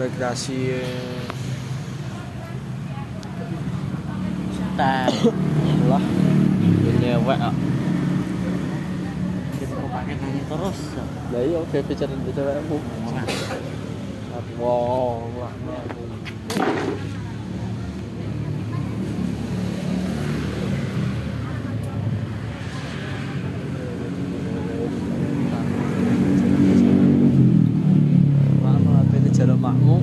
rekreasi Ten. lah nyewek ah. Kita kok pakai nanya terus. lah iya oke bicara bicara aku Wah. wow bapakmu